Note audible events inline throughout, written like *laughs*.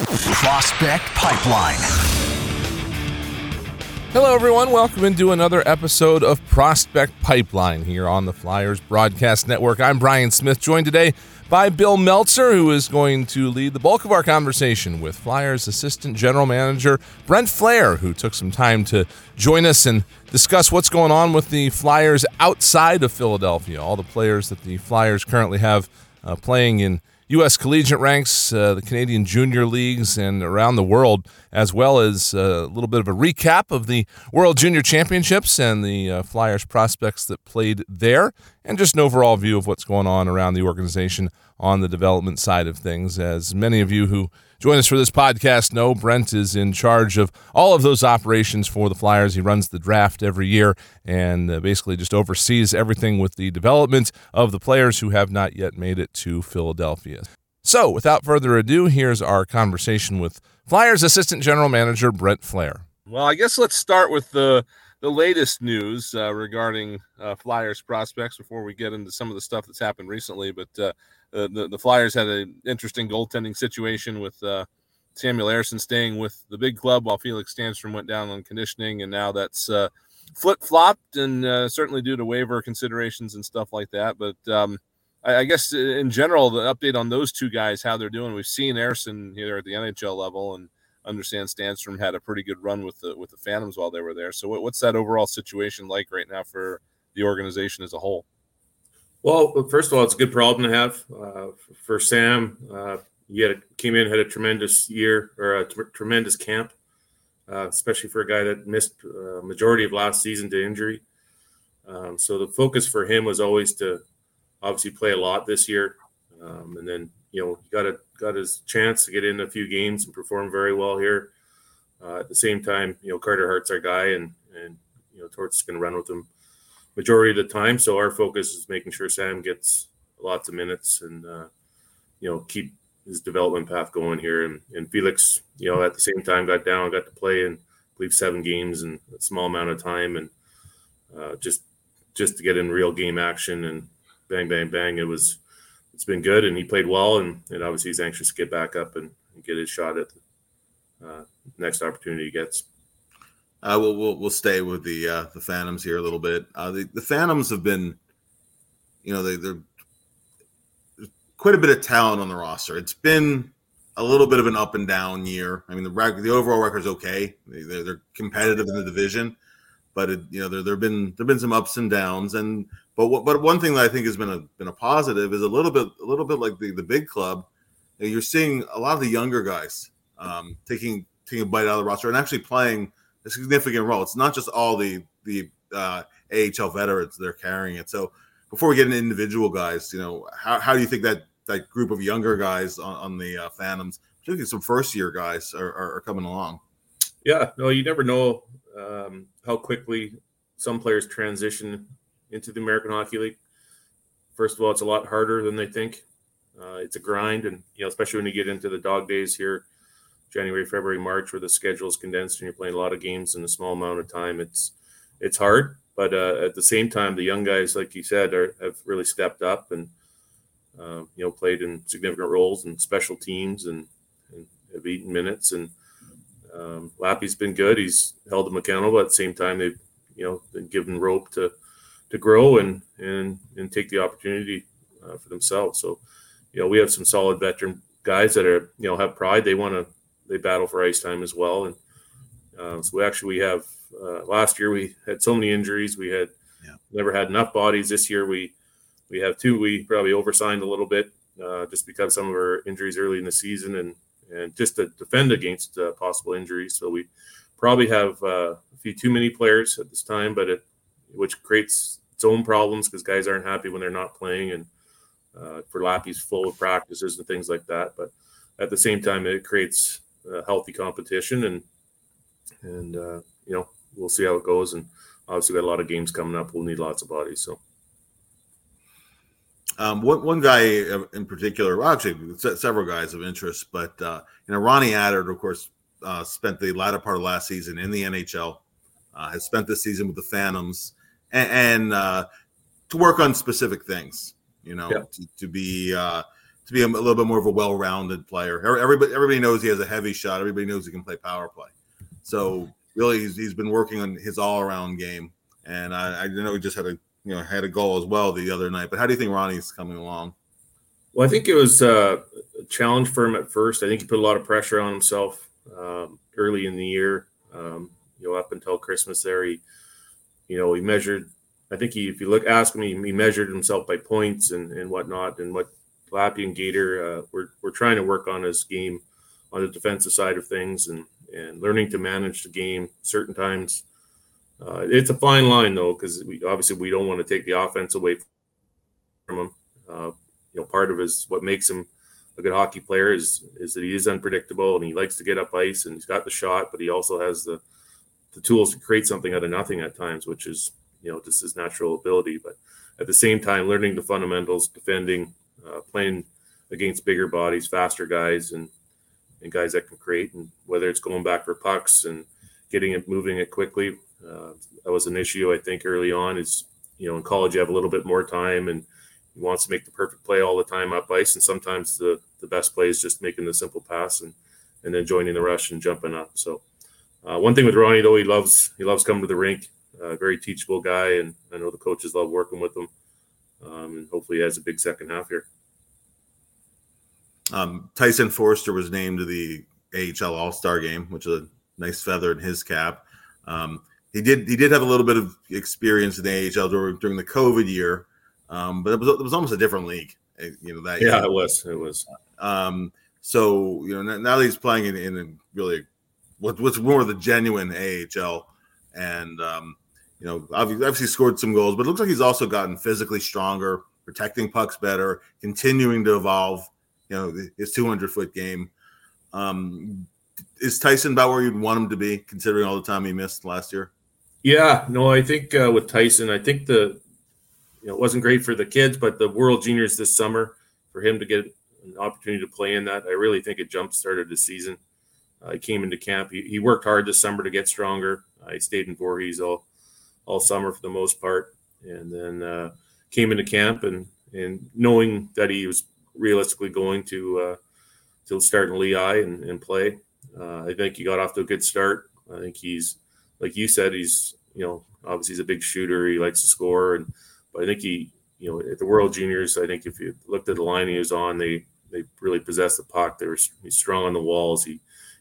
Prospect Pipeline. Hello, everyone. Welcome into another episode of Prospect Pipeline here on the Flyers Broadcast Network. I'm Brian Smith, joined today by Bill Meltzer, who is going to lead the bulk of our conversation with Flyers Assistant General Manager Brent Flahr, who took some time to join us and discuss what's going on with the Flyers outside of Philadelphia, all the players that the Flyers currently have uh, playing in U.S. collegiate ranks, uh, the Canadian junior leagues, and around the world, as well as uh, a little bit of a recap of the World Junior Championships and the uh, Flyers prospects that played there, and just an overall view of what's going on around the organization on the development side of things. As many of you who join us for this podcast know, Brent is in charge of all of those operations for the Flyers. He runs the draft every year and uh, basically just oversees everything with the development of the players who have not yet made it to Philadelphia. So, without further ado, here's our conversation with Flyers Assistant General Manager Brent Flahr. Well, I guess let's start with the the latest news uh, regarding uh, Flyers prospects before we get into some of the stuff that's happened recently. But uh, the, the Flyers had an interesting goaltending situation with uh, Samuel Ersson staying with the big club while Felix Sandstrom went down on conditioning, and now that's uh, flip flopped, and uh, certainly due to waiver considerations and stuff like that. But um, I, I, guess in general, the update on those two guys, how they're doing. We've seen Ersson here at the NHL level, and understand Sandstrom had a pretty good run with the with the Phantoms while they were there. So, what, what's that overall situation like right now for the organization as a whole? Well, first of all, it's a good problem to have uh, for Sam. Uh, he had a, came in, had a tremendous year or a t- tremendous camp, uh, especially for a guy that missed uh, majority of last season to injury. Um, so the focus for him was always to obviously play a lot this year, um, and then you know he got a got his chance to get in a few games and perform very well here. Uh, at the same time, you know Carter Hart's our guy, and and you know Torts going to run with him majority of the time. So our focus is making sure Sam gets lots of minutes and uh, you know keep his development path going here. And, and Felix, you know, at the same time got down, got to play in I believe seven games in a small amount of time, and uh, just just to get in real game action and bang bang bang. It was it's been good, and he played well, and, and obviously he's anxious to get back up and, and get his shot at the uh, next opportunity he gets. Uh, we'll, we'll we'll stay with the uh, the Phantoms here a little bit. Uh, the, the Phantoms have been, you know, they, they're quite a bit of talent on the roster. It's been a little bit of an up and down year. I mean, the the overall record is okay. They're, they're competitive in the division, but it, you know, there there've been there've been some ups and downs. And but what, but one thing that I think has been a been a positive is a little bit a little bit like the the big club. You're seeing a lot of the younger guys um, taking taking a bite out of the roster and actually playing a significant role. It's not just all the the uh, AHL veterans they're carrying it. So before we get into individual guys, you know, how, how do you think that that group of younger guys on, on the uh, Phantoms, particularly some first year guys, are, are, are, coming along? Yeah, no, you never know um, how quickly some players transition into the American Hockey League. First of all, it's a lot harder than they think. Uh, it's a grind, and you know, especially when you get into the dog days here January, February, March, where the schedule is condensed and you're playing a lot of games in a small amount of time. It's it's hard, but uh, at the same time, the young guys, like you said, are, have really stepped up and uh, you know played in significant roles and special teams and, and have eaten minutes. And um, Lappy's been good; he's held them accountable. At the same time, they've you know been given rope to to grow and and and take the opportunity uh, for themselves. So, you know, we have some solid veteran guys that are you know have pride. They want to they battle for ice time as well. And uh, so we actually we have uh, last year we had so many injuries. We had yeah. never had enough bodies. This year we we have two. We probably oversigned a little bit uh, just because some of our injuries early in the season and and just to defend against uh, possible injuries. So we probably have uh, a few too many players at this time, but it which creates own problems because guys aren't happy when they're not playing and uh, for Lappy's full of practices and things like that. But at the same time, it creates uh, healthy competition, and and uh, you know we'll see how it goes. And obviously, got a lot of games coming up. We'll need lots of bodies. So. Um, one, one guy uh, in particular, actually several guys of interest, but uh, you know Ronnie Attard, of course, uh, spent the latter part of last season in the NHL, uh, has spent this season with the Phantoms, and, and uh, to work on specific things, you know, yeah. to, to, be uh, to be a, a little bit more of a well-rounded player. Everybody everybody knows he has a heavy shot. Everybody knows he can play power play. So really, he's, he's been working on his all-around game. And I, I know he just had a you know had a goal as well the other night. But how do you think Ronnie's coming along? Well, I think it was uh, a challenge for him at first. I think he put a lot of pressure on himself um, early in the year. Um, you know, up until Christmas, there he, you know, he measured. I think he, if you look, ask him, he, he measured himself by points and, and whatnot, and what Lappy and Gator uh, we're we're trying to work on his game on the defensive side of things and and learning to manage the game certain times. Uh, it's a fine line though, because we obviously we don't want to take the offense away from him. Uh, you know, part of his what makes him a good hockey player is is that he is unpredictable and he likes to get up ice and he's got the shot, but he also has the the tools to create something out of nothing at times, which is you know just his natural ability. But at the same time, learning the fundamentals, defending, uh, playing against bigger bodies, faster guys, and and guys that can create, and whether it's going back for pucks and getting it moving it quickly, uh, that was an issue I think early on. Is you know in college you have a little bit more time and he wants to make the perfect play all the time up ice, and sometimes the the best play is just making the simple pass and and then joining the rush and jumping up. So uh, one thing with Ronnie though, he loves he loves coming to the rink. Uh, very teachable guy, and I know the coaches love working with him. Um, and hopefully, he has a big second half here. Um, Tyson Foerster was named to the AHL All Star game, which is a nice feather in his cap. Um, he did he did have a little bit of experience in the AHL during, during the COVID year, um, but it was it was almost a different league. Eh, you know that yeah, year. it was it was. Um, so you know now that he's playing in, in a really what, what's more the genuine AHL, and um, you know obviously, obviously scored some goals, but it looks like he's also gotten physically stronger, protecting pucks better, continuing to evolve. You know his 200 foot game. Um, is Tyson about where you'd want him to be, considering all the time he missed last year? Yeah, no, I think uh, with Tyson, I think the you know it wasn't great for the kids, but the World Juniors this summer for him to get an opportunity to play in that, I really think it jump started the season. Uh, he came into camp. He, he, worked hard this summer to get stronger. He stayed in Voorhees all all summer for the most part, and then uh, came into camp and and knowing that he was realistically going to uh, to start in Lehigh and, and play. Uh, I think he got off to a good start. I think he's like you said, he's you know obviously he's a big shooter. He likes to score, and but I think he you know at the World Juniors, I think if you looked at the line he was on, they they really possessed the puck. They were he's strong on the walls. He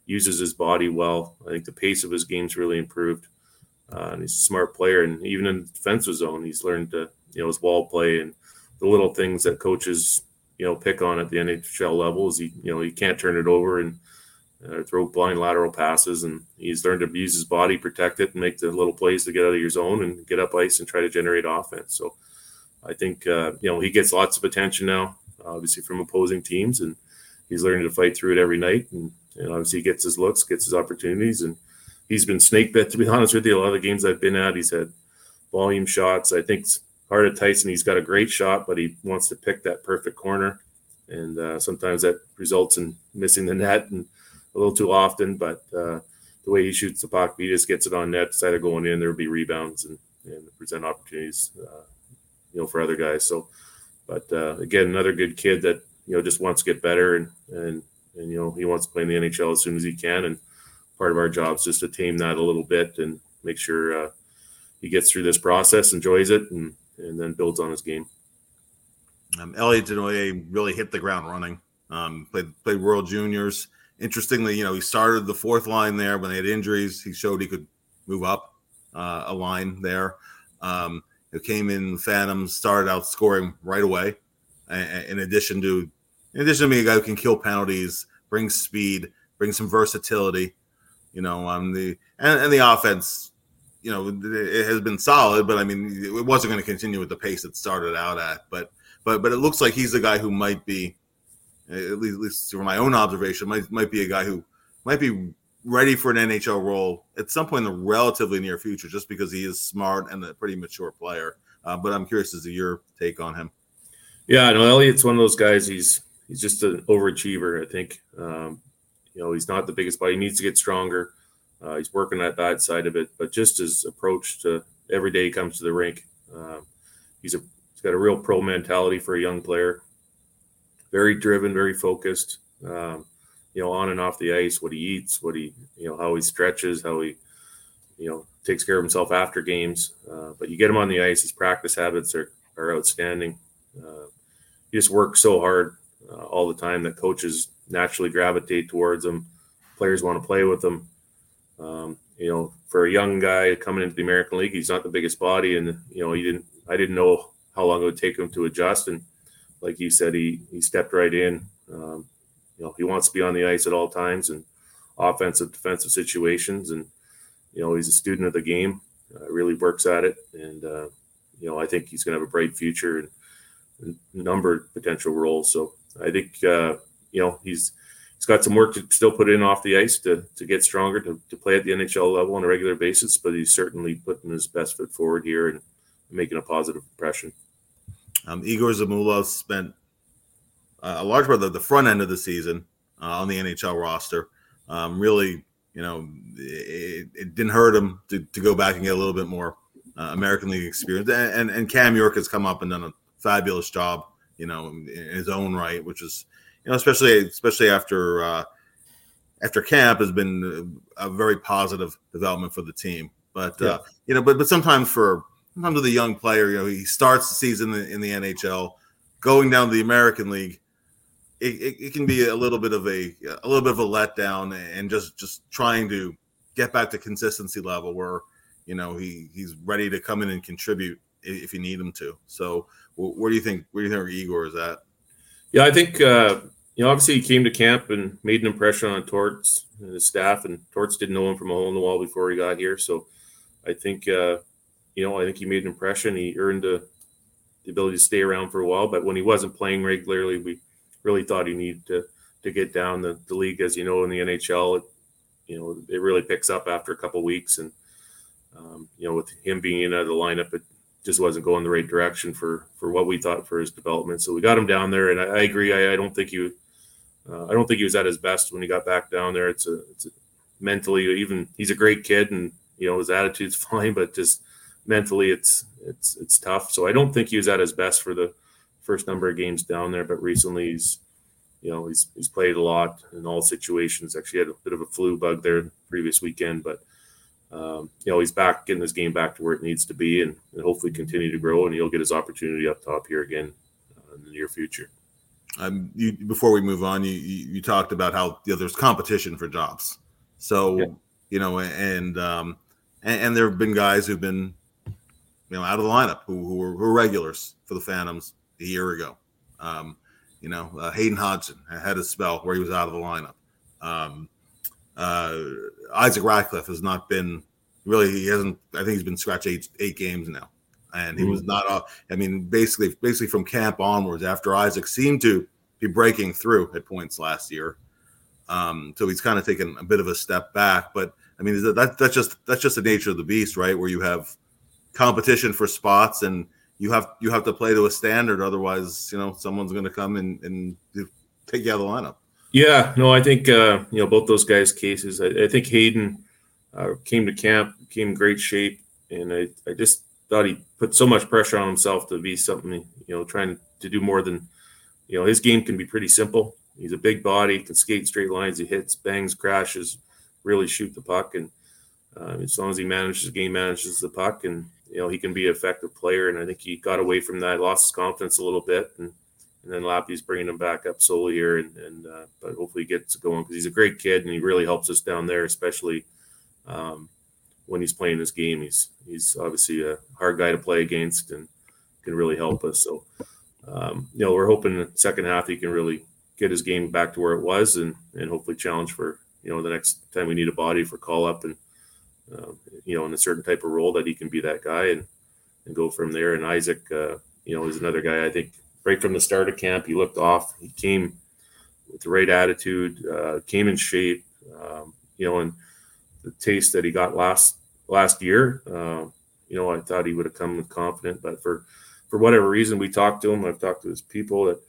uses his body well. I think the pace of his game's really improved. Uh, and he's a smart player, and even in the defensive zone, he's learned to you know his wall play and the little things that coaches you know pick on at the NHL level. Is he you know he can't turn it over and uh, throw blind lateral passes, and he's learned to use his body, protect it, and make the little plays to get out of your zone and get up ice and try to generate offense. So I think uh, you know he gets lots of attention now, obviously from opposing teams, and he's learning to fight through it every night. And, and obviously, he gets his looks, gets his opportunities, and he's been snake bit. To be honest with you, a lot of the games I've been at, he's had volume shots. I think hard at Tyson. He's got a great shot, but he wants to pick that perfect corner, and uh, sometimes that results in missing the net and a little too often. But uh, the way he shoots the puck, he just gets it on net. Instead of going in, there will be rebounds and, and present opportunities, uh, you know, for other guys. So, but uh, again, another good kid that you know just wants to get better and and and you know he wants to play in the NHL as soon as he can. And part of our job is just to tame that a little bit and make sure uh, he gets through this process, enjoys it, and and then builds on his game. Um, Elliot Desnoyers really hit the ground running. Um, played played World Juniors. Interestingly, you know, he started the fourth line there when they had injuries. He showed he could move up uh, a line there. Um, came in Phantoms, started out scoring right away. In addition to, in addition to being a guy who can kill penalties, brings speed, brings some versatility. You know, um, the and, and the offense, you know, it has been solid, but I mean, it wasn't going to continue with the pace it started out at. But but but it looks like he's a guy who might be, at least, at least from my own observation, might might be a guy who might be ready for an NHL role at some point in the relatively near future, just because he is smart and a pretty mature player. Uh, but I'm curious as to your take on him. Yeah, no, Elliott's one of those guys. He's he's just an overachiever. I think um, you know he's not the biggest, but he needs to get stronger. Uh, he's working at that side of it, but just his approach to every day he comes to the rink, uh, he's a he's got a real pro mentality for a young player. very driven, very focused. Um, you know, on and off the ice, what he eats, what he, you know, how he stretches, how he, you know, takes care of himself after games. Uh, but you get him on the ice, his practice habits are are outstanding. Uh, he just works so hard uh, all the time that coaches naturally gravitate towards him. Players want to play with him. Um, you know, for a young guy coming into the American League, he's not the biggest body, and you know, he didn't. I didn't know how long it would take him to adjust, and like you said, he he stepped right in. Um, you know, he wants to be on the ice at all times and offensive, defensive situations, and you know, he's a student of the game. Uh, really works at it, and uh, you know, I think he's going to have a bright future and a number of potential roles. So I think uh, you know he's he's got some work to still put in off the ice to, to get stronger to, to play at the NHL level on a regular basis, but he's certainly putting his best foot forward here and making a positive impression. Um, Egor Zamula spent uh, a large part of the front end of the season uh, on the NHL roster. Um, really, you know, it, it, didn't hurt him to, to go back and get a little bit more uh, American League experience. And, and, and Cam York has come up and done a fabulous job, you know, in his own right, which is, you know, especially especially after uh, after camp has been a very positive development for the team. But uh, yeah. uh, you know, but but sometimes for sometimes with a young player, you know, he starts the season in, in the NHL, going down to the American League. It, it, it, can be a little bit of a a little bit of a letdown, and just just trying to get back to consistency level where you know he he's ready to come in and contribute if you need him to. So, where do you think where do you think Egor is at? Yeah, I think uh, you know obviously he came to camp and made an impression on Torts and his staff, and Torts didn't know him from a hole in the wall before he got here. So, I think uh, you know I think he made an impression. He earned the, the ability to stay around for a while, but when he wasn't playing regularly, we really thought he needed to to get down the, the league. As you know, in the NHL, it, you know it really picks up after a couple weeks, and um, you know with him being in out of the lineup, it just wasn't going the right direction for for what we thought for his development. So we got him down there, and I, I agree. I, I, don't think he, uh, I don't think he was at his best when he got back down there. It's a, it's a, mentally even he's a great kid, and you know his attitude's *laughs* fine, but just mentally it's it's it's tough. So I don't think he was at his best for the first number of games down there. But recently he's you know he's he's played a lot in all situations. Actually had a bit of a flu bug there the previous weekend, but um, you know, he's back getting his game back to where it needs to be and, and, hopefully continue to grow and he'll get his opportunity up top here again uh, in the near future. Um, you, before we move on, you, you, you talked about how you know, there's competition for jobs. So, yeah. you know, and, um, and, and, there have been guys who've been, you know, out of the lineup who, who, were, who were regulars for the Phantoms a year ago. Um, you know, uh, Hayden Hodgson had a spell where he was out of the lineup. Um, uh, Isaac Ratcliffe has not been really. He hasn't. I think he's been scratched eight eight games now, and he mm-hmm. was not. Uh, I mean, basically, basically from camp onwards, after Isaac seemed to be breaking through at points last year, um, so he's kind of taken a bit of a step back. But I mean, that that's just that's just the nature of the beast, right? Where you have competition for spots and you have you have to play to a standard otherwise you know someone's going to come and, and take you out of the lineup yeah, no, I think uh, you know both those guys' cases. I, I think Hayden uh, came to camp, came in great shape, and I, I just thought he put so much pressure on himself to be something, you know, trying to do more than, you know, his game can be pretty simple. He's a big body, can skate straight lines, he hits, bangs, crashes, really shoot the puck, and uh, as long as he manages the game, manages the puck, and you know, he can be an effective player. And I think he got away from that, lost his confidence a little bit, and and then Lappy's bringing him back up slowly here, and, and uh, but hopefully he gets going because he's a great kid and he really helps us down there, especially um, when he's playing his game. He's he's obviously a hard guy to play against and can really help us. So um, you know we're hoping the second half he can really get his game back to where it was and and hopefully challenge for you know the next time we need a body for call up and uh, you know in a certain type of role that he can be that guy and and go from there. And Isaac, uh, you know, is another guy I think right from the start of camp. He looked off. He came with the right attitude, uh, came in shape, um, you know, and the taste that he got last last year, uh, you know, I thought he would have come with confident, but for for whatever reason, we talked to him. I've talked to his people that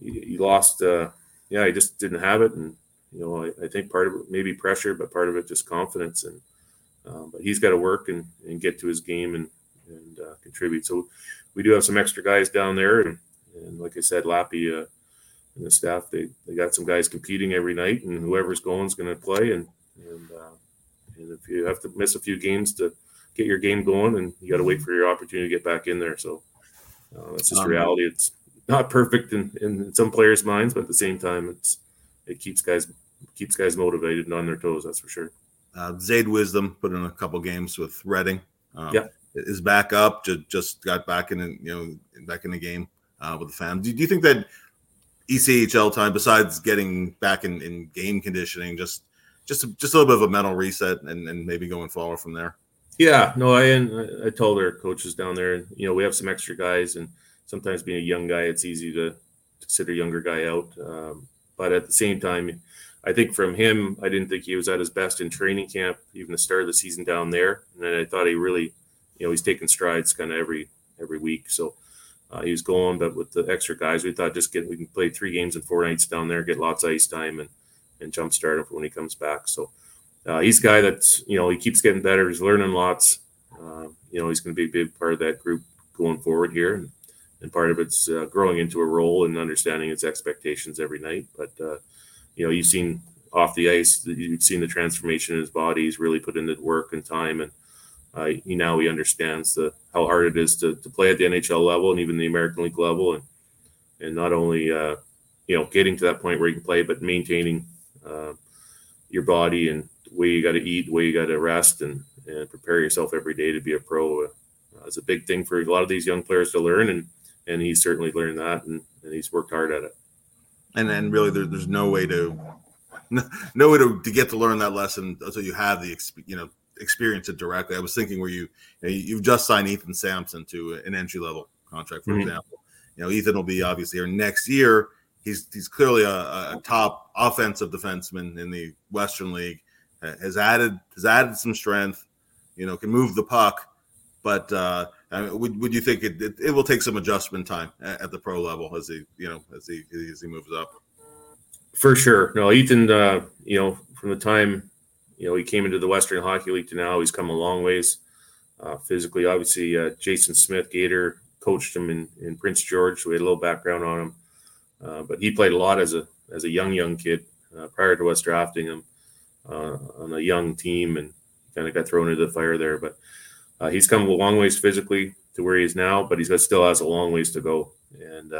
he, he lost. Uh, yeah, he just didn't have it, and you know, I, I, think part of it maybe pressure, but part of it just confidence. And um, but he's got to work and, and get to his game and and uh, contribute. So we do have some extra guys down there, and, and like I said, Lappy, uh, and the staff they they got some guys competing every night, and whoever's going is going to play. And and uh, and if you have to miss a few games to get your game going, and you got to wait for your opportunity to get back in there. So uh, that's just um, reality. It's not perfect in, in some players' minds, but at the same time, it's it keeps guys keeps guys motivated and on their toes. That's for sure. Uh, Zayd Wisdom put in a couple games with Reading. Um, yeah, is back up. Just just got back in, you know, back in the game uh, with the fam. Do, do, you think that ECHL time, besides getting back in, in game conditioning, just just a, just a little bit of a mental reset and, and maybe going forward from there? Yeah, no, I I told our coaches down there, you know, we have some extra guys, and sometimes being a young guy, it's easy to, sit a younger guy out. Um, but at the same time, I think from him, I didn't think he was at his best in training camp, even the start of the season down there. And I thought he really, you know, he's taking strides kind of every every week. So uh, he was going, but with the extra guys, we thought just get we can play three games in four nights down there, get lots of ice time, and and jumpstart him when he comes back. So uh, he's a guy that's you know he keeps getting better. He's learning lots. Uh, you know he's going to be a big part of that group going forward here, and, and part of it's uh, growing into a role and understanding its expectations every night. But uh, you know you've seen off the ice, you've seen the transformation in his body. He's really put in the work and time, and uh, he now he understands the how hard it is to, to play at the NHL level and even the American League level, and and not only uh, you know getting to that point where you can play, but maintaining your body and way you got to eat, the way you got to rest, and and prepare yourself every day to be a pro. Uh, it's a big thing for a lot of these young players to learn, and and he's certainly learned that, and, and he's worked hard at it. And then really, there, there's no way to *laughs* no way to, to get to learn that lesson until you have the you know experience it directly. I was thinking where you, you have just signed Ethan Samson to an entry level contract, for mm-hmm. example. You know, Ethan will be obviously here next year. He's he's clearly a, a top offensive defenseman in the Western League has added has added some strength. You know, can move the puck, but uh, would would you think it, it, it will take some adjustment time at, at, the pro level as he you know as he as he moves up? For sure. No, Ethan. Uh, you know, from the time you know he came into the Western Hockey League to now, he's come a long ways. Uh, physically, obviously, uh, Jason Smith Gator coached him in, in Prince George, so we had a little background on him. Uh, but he played a lot as a as a young young kid uh, prior to us drafting him uh, on a young team and kind of got thrown into the fire there. But uh, he's come a long ways physically to where he is now, but got, still has a long ways to go. And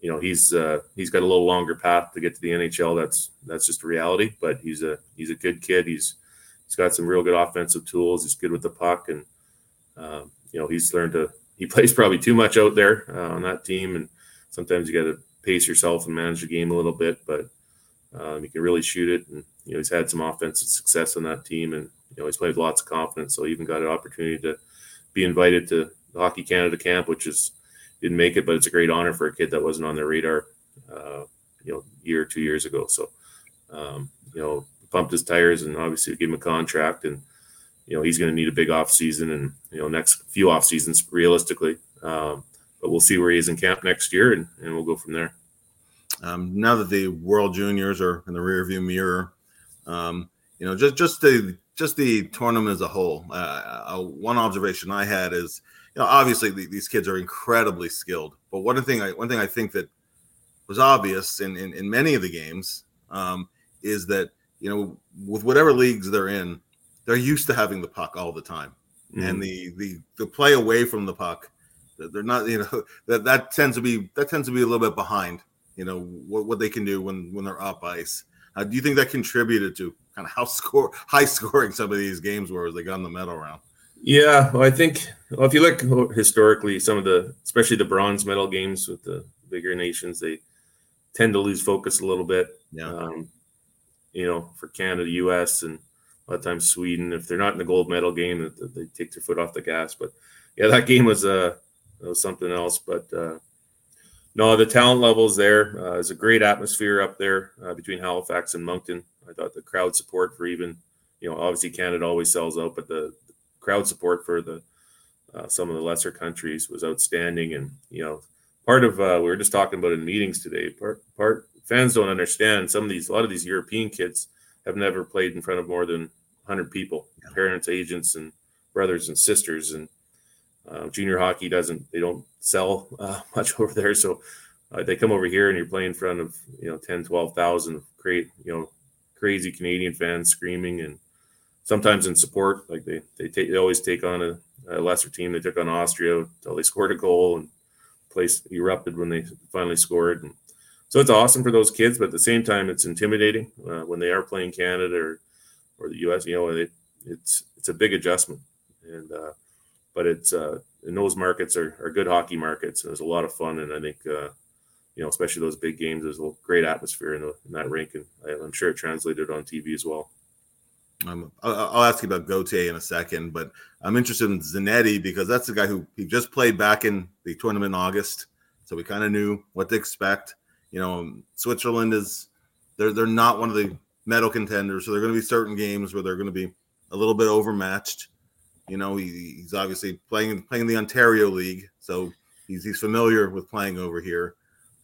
you know he's uh, he's got a little longer path to get to the NHL. That's that's just a reality. But he's a he's a good kid. He's he's got some real good offensive tools. He's good with the puck, and uh, you know he's learned to. He *laughs* plays probably too much out there uh, on that team, and sometimes you got to pace yourself and manage the game a little bit. But um, he can really shoot it, and you know he's had some offensive success on that team, and you know he's played lots of confidence. So he even got an opportunity to be invited to the Hockey Canada camp, which is didn't make it, but it's a great honor for a kid that wasn't on their radar, uh, you know, year or two years ago. So um, you know, pumped his tires and obviously gave him a contract, and you know he's going to need a big off season, and you know next few off seasons realistically. Um, but we'll see where he is in camp next year, and, and we'll go from there. Um, now that the World Juniors are in the rearview mirror, um, you know, just just the just the tournament as a whole. Uh, uh, one observation I had is, you know, obviously the, these kids are incredibly skilled, but one thing I one thing I think that was obvious in in, in many of the games um, is that you know with whatever leagues they're in, they're used to having the puck all the time, mm-hmm. and the the the play away from the puck, they're not you know *laughs* that that tends to be that tends to be a little bit behind. You know what, what they can do when when they're up ice. Uh, do you think that contributed to kind of how *laughs* score high scoring some of these games were as they got in the medal round? Yeah, well, I think well, if you look historically, some of the especially the bronze medal games with the bigger nations, they tend to lose focus a little bit. Yeah. Um, you know, for Canada, U.S. and a lot of times Sweden, if they're not in the gold medal game, they take their foot off the gas. But yeah, that game was uh was something else. But uh, no, the talent level is there. Uh, there's a great atmosphere up there uh, between Halifax and Moncton. I thought the crowd support for even, you know, obviously Canada always sells out, but the crowd support for the uh, some of the lesser countries was outstanding. And you know, part of uh, we were just talking about in meetings today. Part part fans don't understand some of these. A lot of these European kids have never played in front of more than 100 people, yeah. parents, agents, and brothers and sisters, and uh, junior hockey doesn't they don't sell uh, *laughs* much over there, so uh, they come over here and you're playing in front of you know 10 12,000 great you know crazy Canadian fans screaming and sometimes in support like they they take they always take on a, a lesser team they took on Austria until they scored a goal and place erupted when they finally scored and so it's awesome for those kids but at the same time it's intimidating uh, when they are playing Canada or or the US you know it, it's it's a big adjustment and uh, but it's uh, and those markets are, are good hockey markets and there's a lot of fun and I think uh, you know, especially those big games. There's a great atmosphere in, the, in that rink, and I, am sure it translated on TV as well. Um, I'll, ask you about Gauthier in a second, but I'm interested in Zanetti because that's the guy who he just played back in the tournament in August, so we kind of knew what to expect. You know, Switzerland is they're they're not one of the medal contenders, so there are going to be certain games where they're going to be a little bit overmatched. You know, he, he's obviously playing playing the Ontario League, so he's he's familiar with playing over here.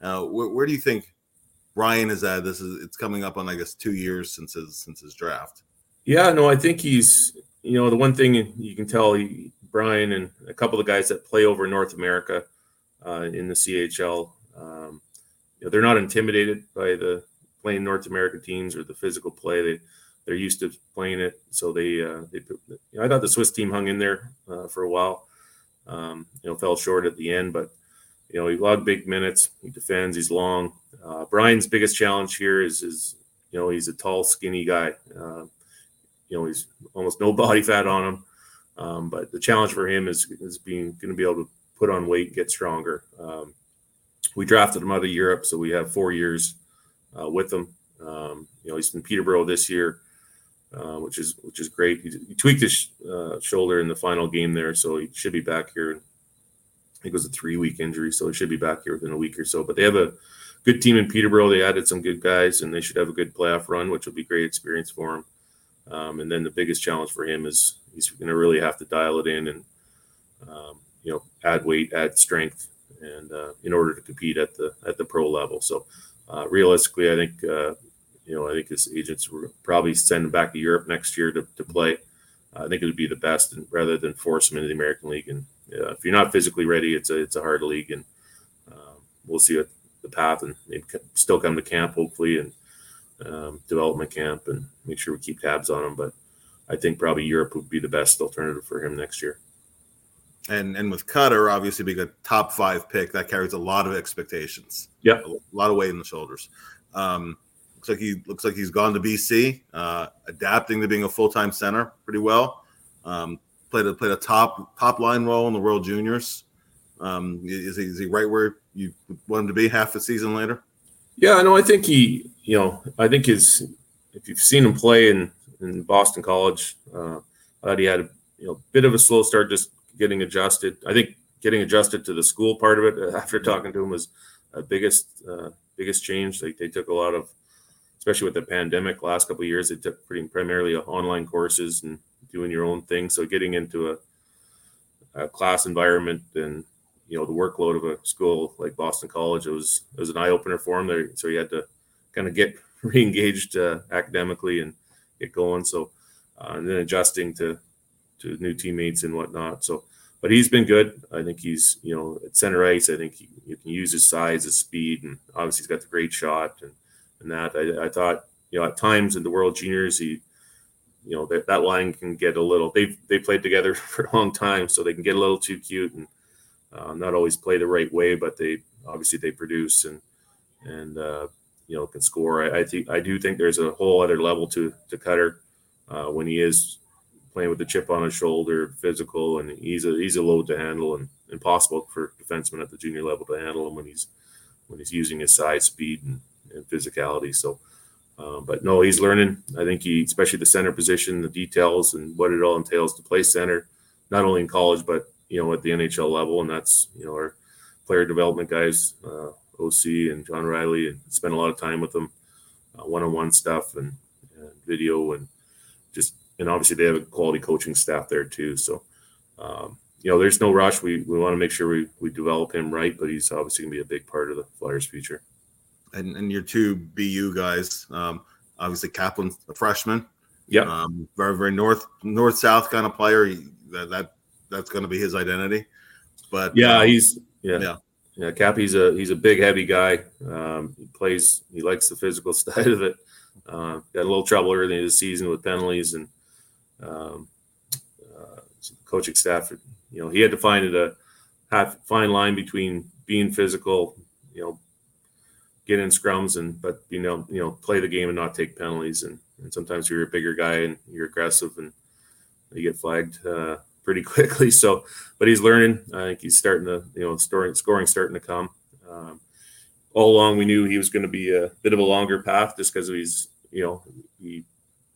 Uh, where, where, do you think Brian is at? This is it's coming up on I guess two years since his since his draft. Yeah, no, I think he's you know the one thing you can tell he, Brian and a couple of the guys that play over North America uh, in the CHL, um, you know, they're not intimidated by the playing North American teams or the physical play. They they're used to playing it, so they uh, they. You know, I thought the Swiss team hung in there uh, for a while. Um, you know, fell short at the end, but you know, he logged big minutes. He defends. He's long. Uh, Brian's biggest challenge here is, is you know, he's a tall, skinny guy. You know, he's almost no *laughs* body fat on him. Um, but the challenge for him is is being going to be able to put on weight, get stronger. Um, we drafted him out of Europe, so we have four years uh, with him. Um, you know, he's in Peterborough this year, uh, which is which is great. He, he tweaked his uh, shoulder in the final game there, so he should be back here I think it was a three week injury, so he should be back here within a week or so. But they have a good team in Peterborough. They added some good guys, and they should have a good playoff run, which will be great experience for him. Um, and then the biggest challenge for him is he's going to really have to dial it in and um, you know add weight, add strength, and uh, in order to compete at the at the pro level. So uh, realistically, I think uh, you know I think his agents will probably send him back to Europe next year to, to play. I think it would be the best, and rather than force him into the American League and uh, if you're not physically ready, it's a it's a hard league, and um, we'll see what the path and maybe still come to camp hopefully and um, development camp and make sure we keep tabs on him. But I think probably Europe would be the best alternative for him next year. And and with Cutter, obviously being a top five pick, that carries a lot of expectations. Yeah, a lot of weight in the shoulders. Um, looks like he looks like he's gone to BC, uh, adapting to being a full time center pretty well. Um, played a played a top top line role in the World Juniors. Um, is he is he right where you want him to be half a season later? Yeah, no, I think he, you know, I think his if you've seen him play in in Boston College, uh, I thought he had a you know bit of a slow start, just getting adjusted. I think getting adjusted to the school part of it uh, *laughs* after talking to him was a biggest uh, biggest change. Like they took a lot of, especially with the pandemic last couple of years, they took pretty primarily online courses and doing your own thing. So getting into a, a class environment and you know the workload of a school like Boston College, it was it was an eye opener for him. There, so he had to kind of get *laughs* reengaged uh, academically and get going. So uh, and then adjusting to to new teammates and whatnot. So, but he's been good. I think he's you know at center ice. I think he, he can use his size, his speed, and obviously he's got the great shot and and that. I, I thought you know at times in the World Juniors he you know that, that line can get a little they've they played together *laughs* for a long time so they can get a little too cute and uh, not always play the right way but they obviously they produce and and uh, you know can score I, I, think I do think there's a whole other level to to Cutter uh, when he is playing with the chip on his shoulder physical and he's a he's a load to handle and impossible for defensemen at the junior level to handle him when he's when he's using his size speed and, and physicality so uh, but no, he's learning. I think he, especially the center position, the details, and what it all entails to play center, not only in college but you know at the NHL level. And that's you know our player development guys, uh, OC and John Riley, and spend a lot of time with them, one on one stuff and, and, video, and just and obviously they have a quality coaching staff there too. So. Um, you know, there's no rush. We, we want to make sure we, we develop him right, but he's obviously going to be a big part of the Flyers' future and, and your two BU guys. Um, obviously, Kaplan's a freshman. Yeah. Um, very very north north south kind of player. He, that, that that's going to be his identity. But yeah, um, he's yeah. yeah. Yeah, Cappy's a he's a big, heavy guy. Um, he plays. He likes the physical *laughs* side of it. Uh, got a little trouble early in the season with penalties and um, uh, coaching staff. You know, he had to find it a half fine line between being physical, you know, get in scrums and but you know you know play the game and not take penalties and, and sometimes you're a bigger guy and you're aggressive and you get flagged uh, pretty *laughs* quickly. So, but he's learning. I think he's starting to you know scoring scoring starting to come. Um, all along we knew he was going to be a bit of a longer path just because he's you know he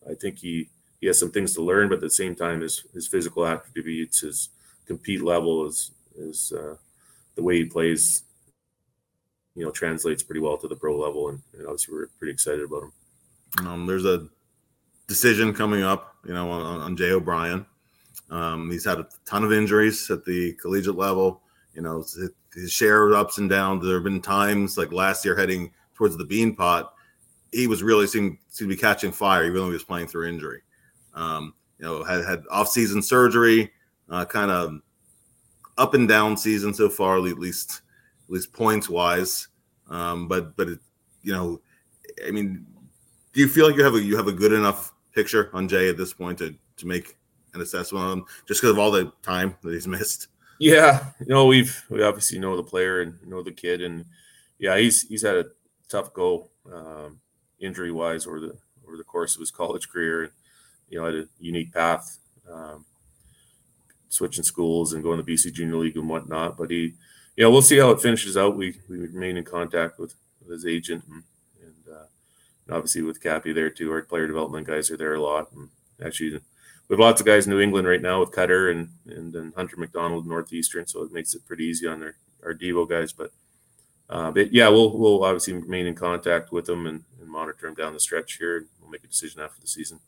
I think he he has some things to learn, but at the same time his his physical attributes, his compete level is is uh, the way he plays you know translates pretty well to the pro level, and, and obviously we're pretty excited about him. Um, there's a decision coming up, you know, on, on Jay O'Brien. Um, he's had a ton of injuries at the collegiate level. You know, his share of ups and downs. There have been times like last year heading towards the Beanpot, he was really seemed to be catching fire, even though he was playing through injury. Um, you know, had had off-season surgery, uh, kind of up and down season so far, at least at least points wise. Um, but but it, you know, I mean, do you feel like you have a you have a good enough picture on Jay at this point to to make an assessment on him just because of all the time that he's missed? Yeah, you know, we've we obviously know the player and know the kid, and yeah, he's he's had a tough go um, injury wise over the over the course of his college career, and you know, had a unique path, um, switching schools and going to BC Junior League and whatnot. But he yeah, we'll see how it finishes out. We we remain in contact with, with his agent and, and, uh, and obviously with Cappy there too. Our player development guys are there a lot. And actually, we have lots of guys in New England right now with Cutter and and then Hunter McDonald Northeastern, so it makes it pretty easy on our our Devo guys. But uh, but yeah, we'll we'll obviously remain in contact with them and, and monitor them down the stretch here. And we'll make a decision after the season.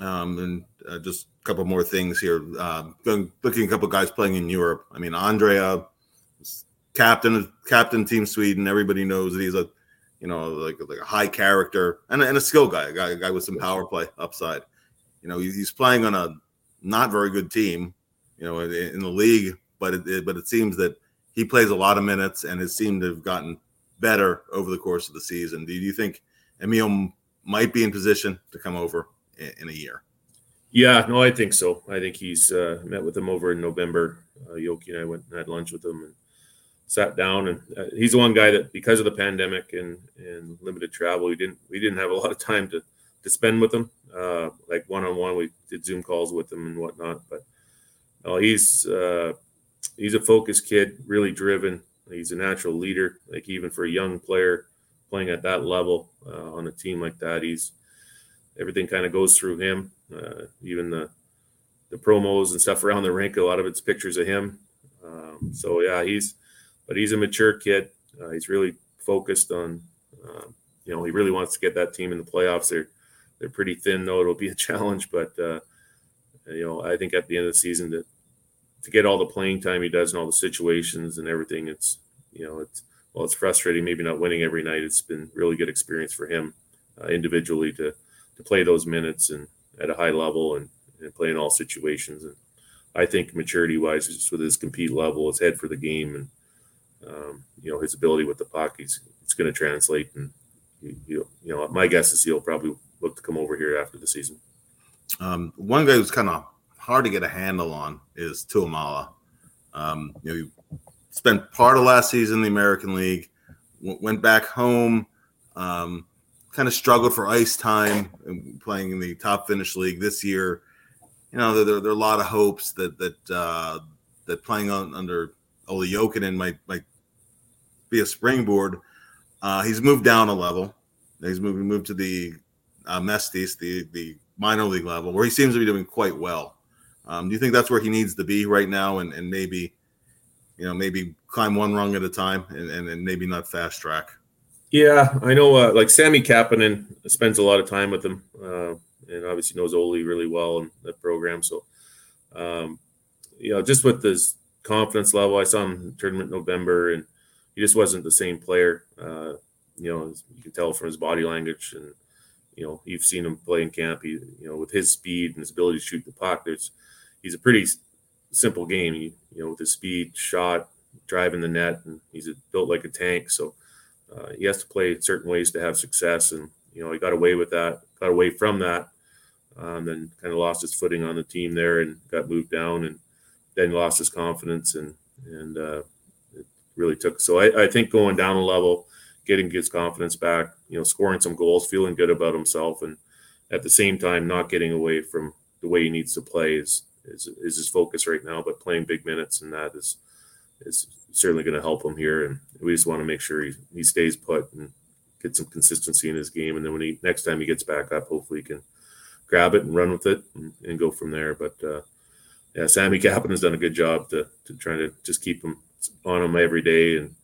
Um, and uh, just a couple more things here. Uh, looking at a couple guys playing in Europe. I mean, Andrae captain captain Team Sweden. Everybody knows that he's a you know like like a high character and, and a skill guy, a guy, a guy with some power play upside. You know, he's playing on a not very good team, you know, in, the league, but it, it, but it seems that he plays a lot of minutes and has seemed to have gotten better over the course of the season. Do you think Emil might be in position to come over in, in a year? Yeah, no, I think so. I think he's uh, met with him over in November. Uh, Yoki and I went and had lunch with him, and sat down and uh, he's the one guy that because of the pandemic and and limited travel we didn't we didn't have a lot of time to to spend with him uh, like one-on-one we did zoom calls with him and whatnot but no, he's uh, he's a focused kid really driven he's a natural leader like even for a young player playing at that level uh, on a team like that he's everything kind of goes through him uh, even the the promos and stuff around the rink a lot of it's pictures of him um, so yeah he's but he's a mature kid. Uh, he's really focused on, uh, you know, he really wants to get that team in the playoffs. They're they're pretty thin though; it'll be a *laughs* challenge. But uh, you know, I think at the end of the season that to get all the playing time he does and all the situations and everything, it's you know, it's well, it's frustrating maybe not winning every night. It's been really good experience for him uh, individually to to play those minutes and at a high level and, and play in all situations. And I think maturity wise, just with his compete level, his head for the game and um, you know his ability with the puck. He's it's going to translate, and you know my guess is he'll probably look to come over here after the season. Um, one guy who's kind of hard to get a handle on is Tuomaala. Um, you know, he spent part of last season in the American League, w- went back home, um, kind of struggled for ice time playing in the top Finnish league this year. You know, there, there, are a lot of hopes that that uh, that playing on, under Olli Jokinen might might be a springboard. Uh, he's moved down a level. He's moved moved to the uh, Mestis, the the minor league level, where he seems to be doing quite well. Um, do you think that's where he needs to be right now, and, and maybe, you know, maybe climb one rung at a time, and, and, and maybe not fast track? Yeah, I know. Uh, like Sami Kapanen spends a lot of time with him, uh, and obviously knows Olli really well in that program. So, um, you know, just with his confidence level, I saw him tournament November, and he just wasn't the same player. Uh, you know, you can tell from his body language, and you know, you've seen him play in camp. He, you know, with his speed and his ability to shoot the puck, there's he's a pretty simple game. He, you know, with his speed, shot, driving the net, and he's built like a tank. So uh, he has to play certain ways to have success, and you know he got away with that, got away from that, um, then kind of lost his footing on the team there, and got moved down, and then lost his confidence, and and uh, it really took. So I, I think going down a level, getting his confidence back, you know, scoring some goals, feeling good about himself, and at the same time not getting away from the way he needs to play is is, is his focus right now. But playing big minutes and that is is certainly going to help him here. And we just want to make sure he, he stays put and get some consistency in his game. And then when he next time he gets back up, hopefully he can grab it and run with it and, and go from there. But uh, yeah, Sami Kapanen has done a good job to to try to just keep him on him every day, and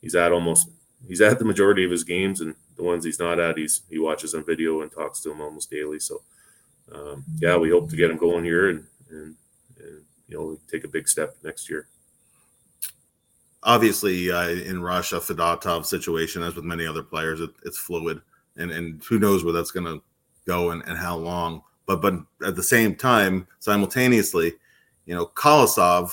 he's at almost he's at the majority of his games, and the ones he's not at, he's he watches on video and talks to him almost daily. So um, yeah, we hope to get him going here and and, and you know take a big step next year obviously uh, in Russia, Fedotov situation, as with many other players, it, it's fluid, and and who knows where that's going to go and, and how long. But but at the same time, simultaneously, you know, Kolosov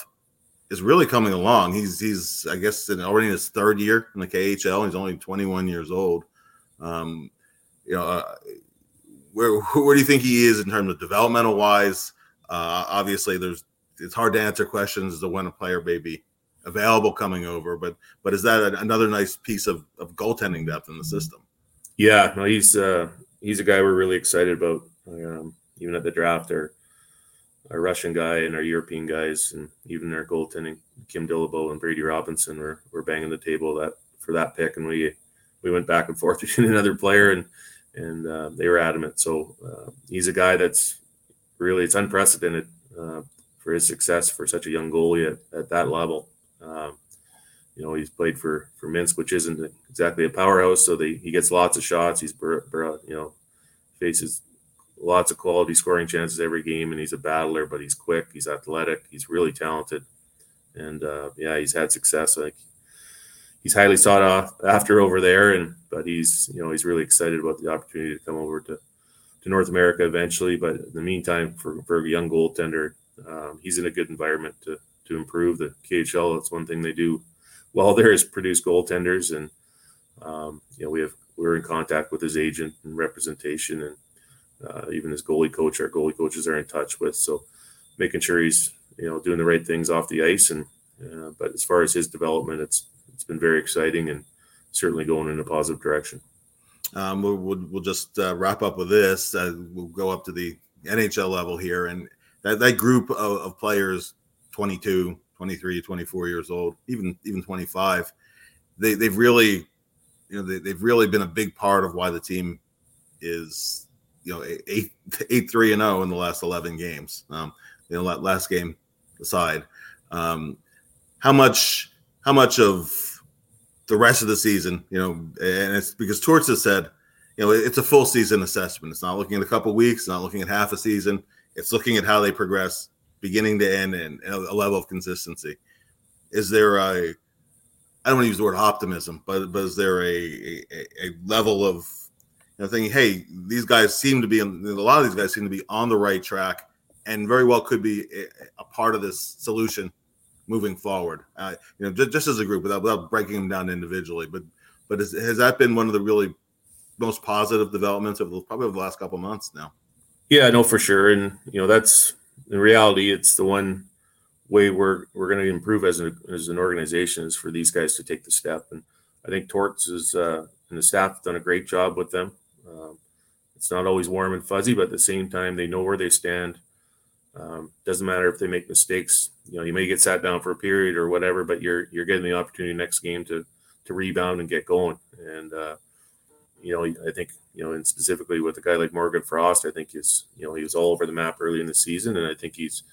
is really coming along. He's he's I guess in, already in his third year in the KHL. He's only 21 years old. Um, you know, uh, where where do you think he is in terms of developmental wise? Uh, obviously, there's it's hard to answer questions as to when a player may be available coming over. But but is that another nice piece of, of goaltending depth in the system? Yeah, no, he's uh, he's a guy we're really excited about. Um, even at the draft, our our Russian guy and our European guys, and even our goaltending, Kim Dillabaugh and Brady Robinson, were, were banging the table that for that pick, and we we went back and forth *laughs* between another player, and and uh, they were adamant. So uh, he's a guy that's really it's unprecedented uh, for his success for such a young goalie at, at that level. Um, you know, he's played for for Minsk, which isn't exactly a powerhouse, so they, he gets lots of shots. He's you know faces lots of quality scoring chances every game, and he's a battler. But he's quick, he's athletic, he's really talented, and uh, yeah, he's had success. Like he's highly sought after over there, and but he's you know he's really excited about the opportunity to come over to to North America eventually. But in the meantime, for for a young goaltender, um, he's in a good environment to to improve the KHL. That's one thing they do well there is produce goaltenders, and um, you know we have we're in contact with his agent and representation, and uh, even his goalie coach. Our goalie coaches are in touch with, so making sure he's you know doing the right things off the ice. And uh, but as far as his development, it's it's been very exciting and certainly going in a positive direction. Um, we'll, we'll, just uh, wrap up with this. Uh, we'll go up to the NHL level here, and that, that group of, of players 22, 23, 24 years old, even even 25, they they've really, you know, they, they've really been a big part of why the team is, you know, eight eight *laughs* three and zero in the last 11 games. Um, you know, last game aside, um, how much how much of the rest of the season, you know, and it's because Torts has said, you know, it's a full season assessment. It's not looking at a couple weeks, not looking at half a season. It's looking at how they progress beginning to end and a level of consistency. Is there a I don't want to use the word optimism, but but is there a a, a level of you know thinking, hey, these guys seem to be a lot of these guys seem to be on the right track and very well could be a, a part of this solution moving forward. Uh, you know, just, just as a group without without breaking them down individually, but but is, has that been one of the really most positive developments of the probably over the last couple months now? Yeah, no, for sure, and you know that's in reality, it's the one way we're we're going to improve as an as an organization is for these guys to take the step. And I think Torts is uh, and the staff have done a great job with them. Um, it's not always warm and fuzzy, but at the same time, they know where they stand. Um, doesn't matter if they make mistakes. You know, you may get sat down for a period or whatever, but you're you're getting the opportunity next game to to rebound and get going. And uh, you know, I think you know, and specifically with a guy like Morgan Frost, I think he's you know he was all over the map early in the season, and I think he's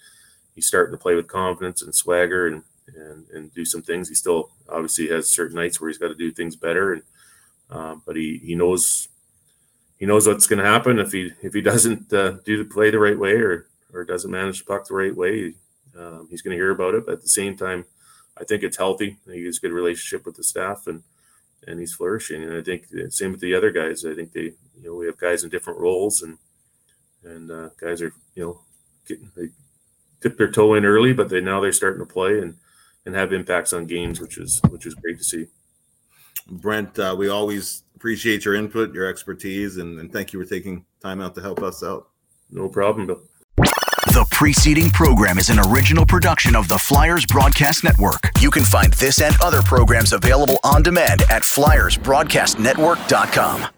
he's starting to play with confidence and swagger and and and do some things. He still obviously has certain nights where he's got to do things better, and um, but he he knows he knows what's going to happen if he if he doesn't uh, do the play the right way or or doesn't manage the puck the right way. Um, he's going to hear about it, but at the same time, I think it's healthy. He has a good relationship with the staff and and he's flourishing. And I think same with the other guys. I think they, you know, we have guys in different roles, and and uh, guys are, you know, getting they dip their toe in early, but they now they're starting to play, and and have impacts on games, which is which is great to see. Brent, uh, we always appreciate your input, your expertise, and, and thank you for taking time out to help us out. No problem, Bill. The preceding program is an original production of the Flyers Broadcast Network. You can find this and other programs available on demand at flyersbroadcastnetwork.com.